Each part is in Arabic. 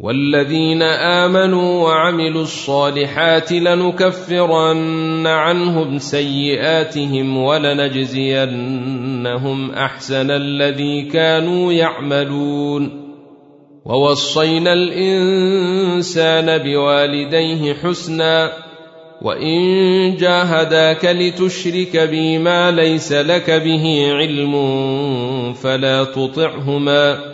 والذين آمنوا وعملوا الصالحات لنكفرن عنهم سيئاتهم ولنجزينهم أحسن الذي كانوا يعملون. ووصينا الإنسان بوالديه حسنا وإن جاهداك لتشرك بي ما ليس لك به علم فلا تطعهما.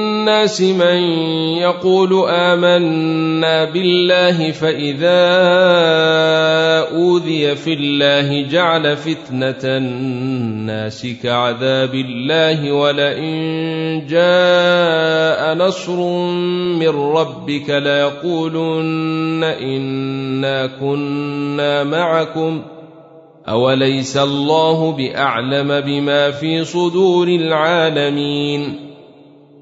من يقول آمنا بالله فإذا أوذي في الله جعل فتنة الناس كعذاب الله ولئن جاء نصر من ربك ليقولن إنا كنا معكم أوليس الله بأعلم بما في صدور العالمين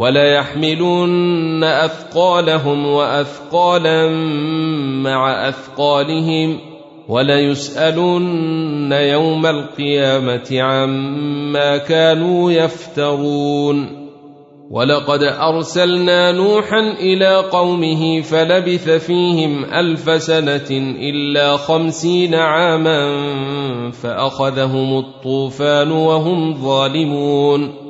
وليحملن أثقالهم وأثقالا مع أثقالهم وليسألن يوم القيامة عما كانوا يفترون ولقد أرسلنا نوحا إلى قومه فلبث فيهم ألف سنة إلا خمسين عاما فأخذهم الطوفان وهم ظالمون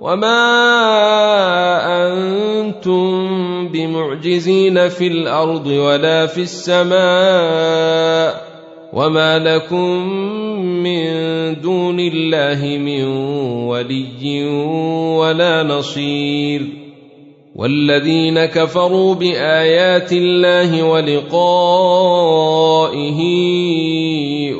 وما أنتم بمعجزين في الأرض ولا في السماء وما لكم من دون الله من ولي ولا نصير والذين كفروا بايات الله ولقائه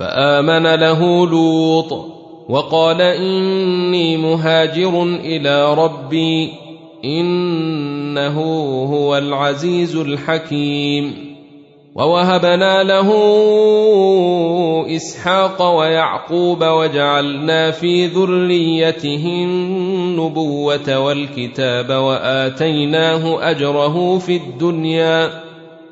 فآمن له لوط وقال إني مهاجر إلى ربي إنه هو العزيز الحكيم ووهبنا له إسحاق ويعقوب وجعلنا في ذريته النبوة والكتاب وآتيناه أجره في الدنيا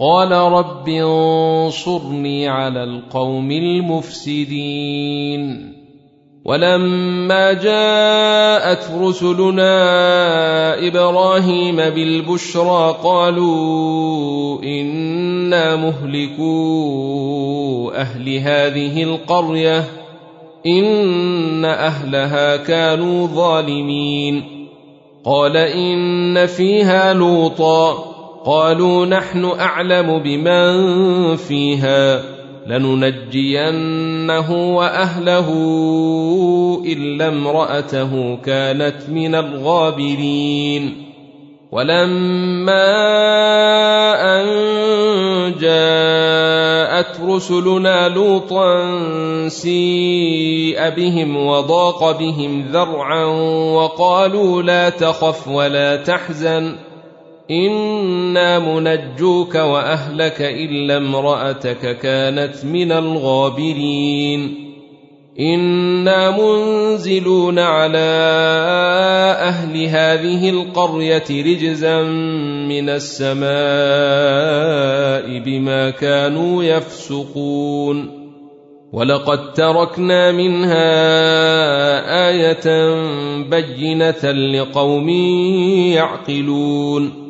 قال رب انصرني على القوم المفسدين. ولما جاءت رسلنا إبراهيم بالبشرى قالوا إنا مهلكو أهل هذه القرية إن أهلها كانوا ظالمين. قال إن فيها لوطا قالوا نحن أعلم بمن فيها لننجينه وأهله إلا امرأته كانت من الغابرين. ولما أن جاءت رسلنا لوطا سيء بهم وضاق بهم ذرعا وقالوا لا تخف ولا تحزن. أنا منجوك واهلك الا امراتك كانت من الغابرين أنا منزلون على أهل هذه القريه رجزا من السماء بما كانوا يفسقون ولقد تركنا منها إيه بينه لقوم يعقلون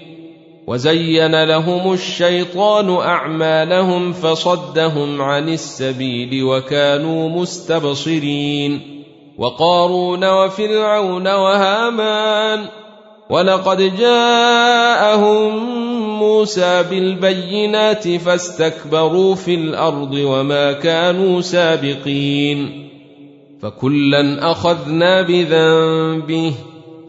وزين لهم الشيطان أعمالهم فصدهم عن السبيل وكانوا مستبصرين وقارون وفرعون وهامان ولقد جاءهم موسى بالبينات فاستكبروا في الأرض وما كانوا سابقين فكلا أخذنا بذنبه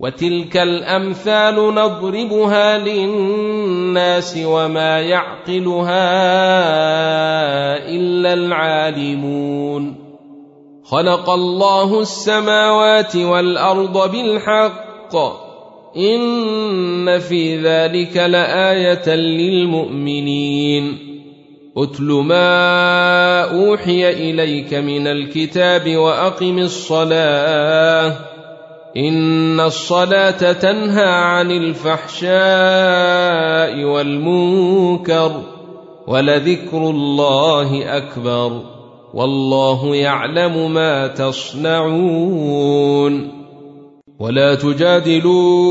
وتلك الأمثال نضربها للناس وما يعقلها إلا العالمون. خلق الله السماوات والأرض بالحق. إن في ذلك لآية للمؤمنين. اتل ما أوحي إليك من الكتاب وأقم الصلاة. إن الصلاة تنهى عن الفحشاء والمنكر ولذكر الله أكبر والله يعلم ما تصنعون ولا تجادلوا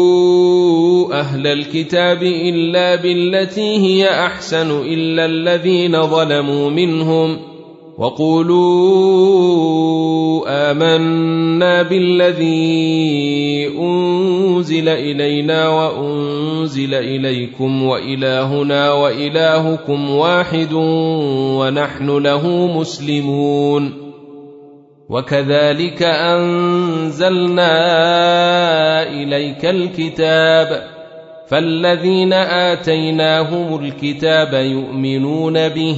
أهل الكتاب إلا بالتي هي أحسن إلا الذين ظلموا منهم وقولوا آمنا بالذي أنزل إلينا وأنزل إليكم وإلهنا وإلهكم واحد ونحن له مسلمون وكذلك أنزلنا إليك الكتاب فالذين آتيناهم الكتاب يؤمنون به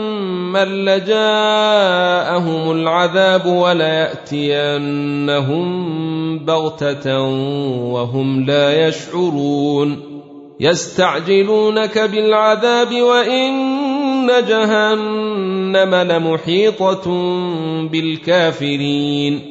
لجاءهم العذاب ولياتينهم بغته وهم لا يشعرون يستعجلونك بالعذاب وان جهنم لمحيطه بالكافرين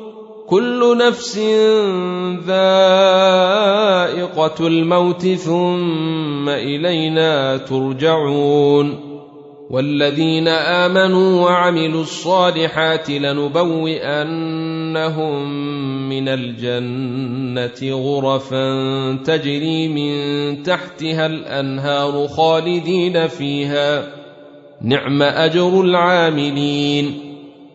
كل نفس ذائقة الموت ثم إلينا ترجعون والذين آمنوا وعملوا الصالحات لنبوئن لنسكننهم من الجنة غرفا تجري من تحتها الأنهار خالدين فيها. نعم أجر العاملين.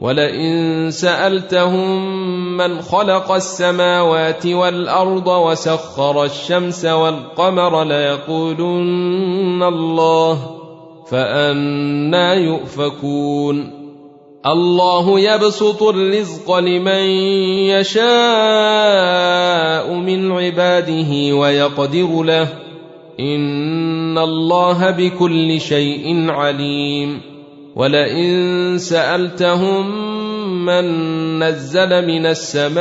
ولئن سألتهم من خلق السماوات والأرض وسخر الشمس والقمر ليقولن الله فأنا يؤفكون. الله يبسط الرزق لمن يشاء من عباده ويقدر له. إن الله بكل شيء عليم. ولئن سألتهم من نزل من السماء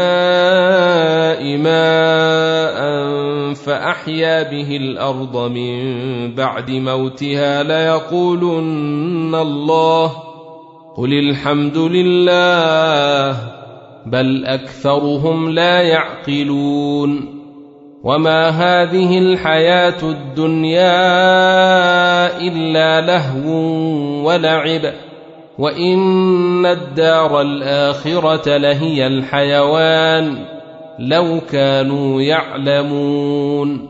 ماء فأحيا به الأرض من بعد موتها ليقولن الله قل الحمد لله بل أكثرهم لا يعقلون وما هذه الحياة الدنيا الا لهو ولعب وان الدار الاخره لهي الحيوان لو كانوا يعلمون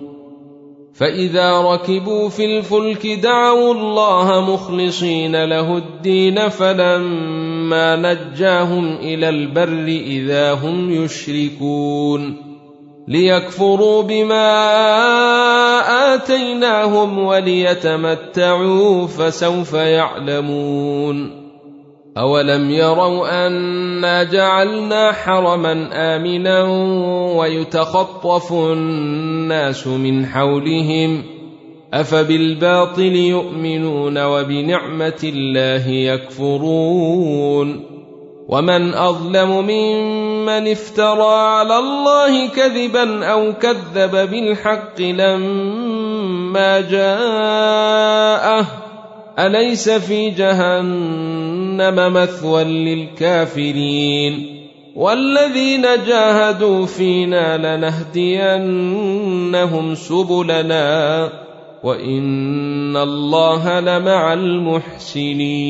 فاذا ركبوا في الفلك دعوا الله مخلصين له الدين فلما نجاهم إلى البر اذا هم يشركون ليكفروا بما آتيناهم وليتمتعوا فسوف يعلمون. أولم يروا أنا جعلنا حرما آمنا ويتخطف الناس من حولهم أفبالباطل يؤمنون وبنعمة الله يكفرون. ومن أظلم ممن افترى على الله كذبا أو كذب بالحق لما جاءه أليس في جهنم مثوى للكافرين والذين جاهدوا فينا لنهدينهم سبلنا وإن الله لمع المحسنين